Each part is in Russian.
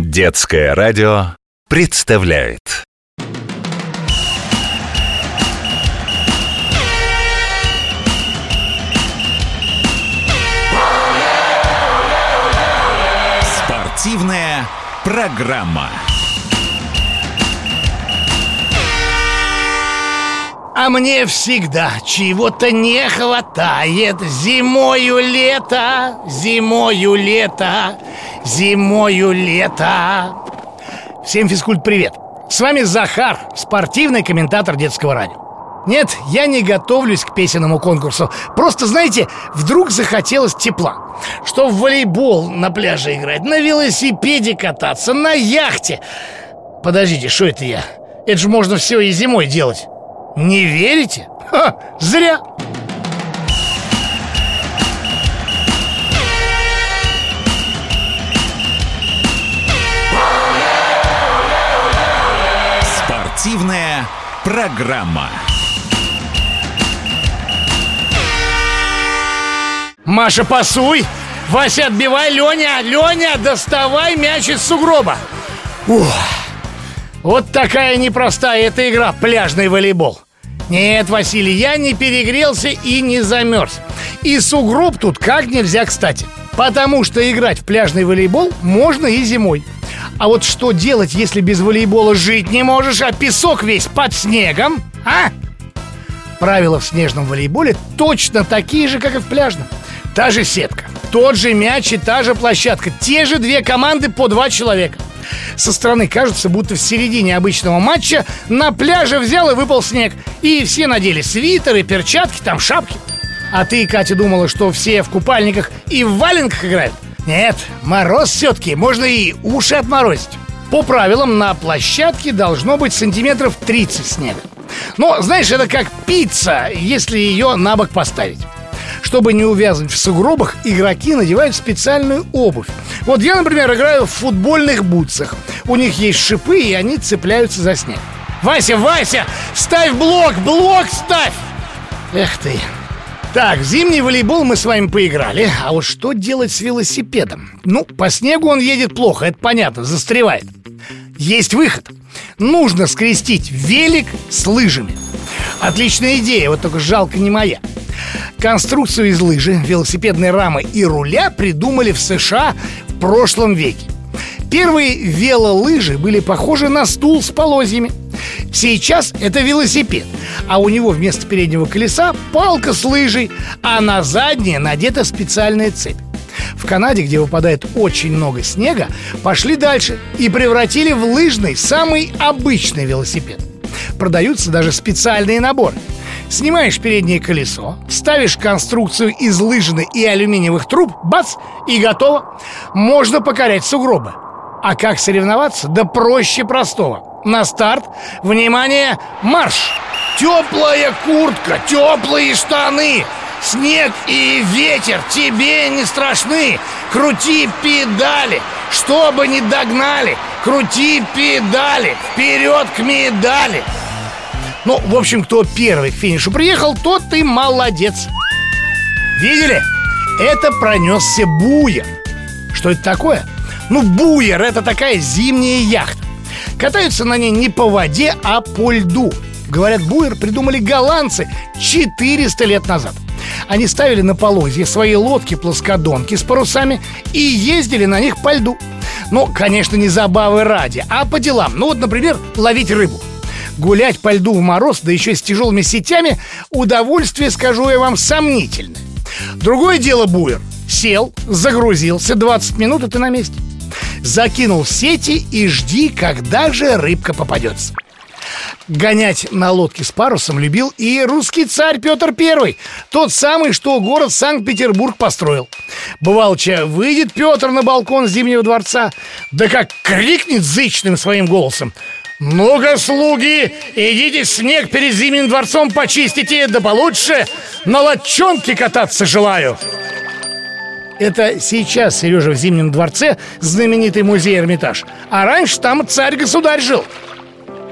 Детское радио представляет Спортивная программа. А мне всегда чего-то не хватает. Зимою лето, зимою лето, зимою лето. Всем физкульт привет! С вами Захар, спортивный комментатор детского радио. Нет, я не готовлюсь к песенному конкурсу. Просто, знаете, вдруг захотелось тепла. Что в волейбол на пляже играть На велосипеде кататься, на яхте. Подождите, что это я? Это же можно все и зимой делать не верите? Ха, зря! Спортивная программа. Маша, пасуй! Вася, отбивай, Леня! Леня, доставай мяч из сугроба! Ух! Вот такая непростая эта игра, пляжный волейбол. Нет, Василий, я не перегрелся и не замерз. И сугроб тут как нельзя кстати. Потому что играть в пляжный волейбол можно и зимой. А вот что делать, если без волейбола жить не можешь, а песок весь под снегом, а? Правила в снежном волейболе точно такие же, как и в пляжном. Та же сетка, тот же мяч и та же площадка, те же две команды по два человека. Со стороны кажется, будто в середине обычного матча на пляже взял и выпал снег. И все надели свитеры, перчатки, там шапки. А ты, Катя, думала, что все в купальниках и в валенках играют? Нет, мороз все-таки, можно и уши отморозить. По правилам, на площадке должно быть сантиметров 30 снега. Но, знаешь, это как пицца, если ее на бок поставить. Чтобы не увязнуть в сугробах, игроки надевают специальную обувь. Вот я, например, играю в футбольных бутсах. У них есть шипы, и они цепляются за снег. Вася, Вася, ставь блок, блок ставь! Эх ты. Так, зимний волейбол мы с вами поиграли А вот что делать с велосипедом? Ну, по снегу он едет плохо, это понятно, застревает Есть выход Нужно скрестить велик с лыжами Отличная идея, вот только жалко не моя Конструкцию из лыжи, велосипедной рамы и руля придумали в США в прошлом веке. Первые велолыжи были похожи на стул с полозьями. Сейчас это велосипед, а у него вместо переднего колеса палка с лыжей, а на заднее надета специальная цепь. В Канаде, где выпадает очень много снега, пошли дальше и превратили в лыжный самый обычный велосипед. Продаются даже специальные наборы – Снимаешь переднее колесо, ставишь конструкцию из лыжины и алюминиевых труб, бац, и готово. Можно покорять сугробы. А как соревноваться? Да проще простого. На старт, внимание, марш! Теплая куртка, теплые штаны, снег и ветер тебе не страшны. Крути педали, чтобы не догнали. Крути педали, вперед к медали. Ну, в общем, кто первый к финишу приехал, тот и молодец Видели? Это пронесся буер Что это такое? Ну, буер – это такая зимняя яхта Катаются на ней не по воде, а по льду Говорят, буер придумали голландцы 400 лет назад они ставили на полозье свои лодки-плоскодонки с парусами и ездили на них по льду. Ну, конечно, не забавы ради, а по делам. Ну вот, например, ловить рыбу. Гулять по льду в мороз, да еще с тяжелыми сетями, удовольствие, скажу я вам, сомнительное. Другое дело буер. Сел, загрузился, 20 минут, и ты на месте. Закинул сети и жди, когда же рыбка попадется. Гонять на лодке с парусом любил и русский царь Петр Первый, тот самый, что город Санкт-Петербург построил. Бывалча выйдет Петр на балкон Зимнего дворца, да как крикнет зычным своим голосом ну-ка, слуги, идите снег перед Зимним дворцом почистите, да получше на лодчонке кататься желаю. Это сейчас, Сережа, в Зимнем дворце знаменитый музей Эрмитаж. А раньше там царь-государь жил.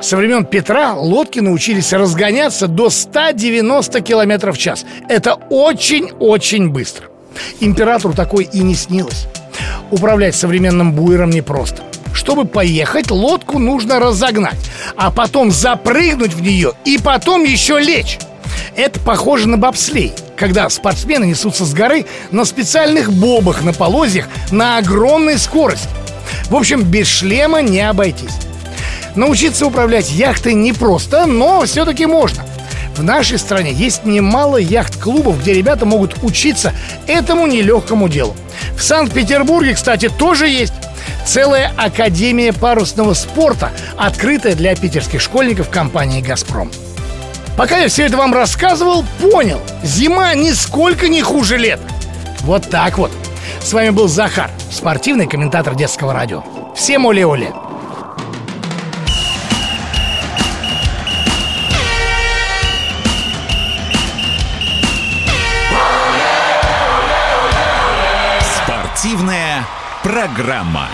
Со времен Петра лодки научились разгоняться до 190 км в час. Это очень-очень быстро. Императору такой и не снилось. Управлять современным буером непросто. Чтобы поехать, лодку нужно разогнать, а потом запрыгнуть в нее и потом еще лечь. Это похоже на бобслей, когда спортсмены несутся с горы на специальных бобах на полозьях на огромной скорости. В общем, без шлема не обойтись. Научиться управлять яхтой непросто, но все-таки можно. В нашей стране есть немало яхт-клубов, где ребята могут учиться этому нелегкому делу. В Санкт-Петербурге, кстати, тоже есть целая академия парусного спорта, открытая для питерских школьников компании «Газпром». Пока я все это вам рассказывал, понял, зима нисколько не хуже лет. Вот так вот. С вами был Захар, спортивный комментатор детского радио. Всем оле-оле! Спортивная программа.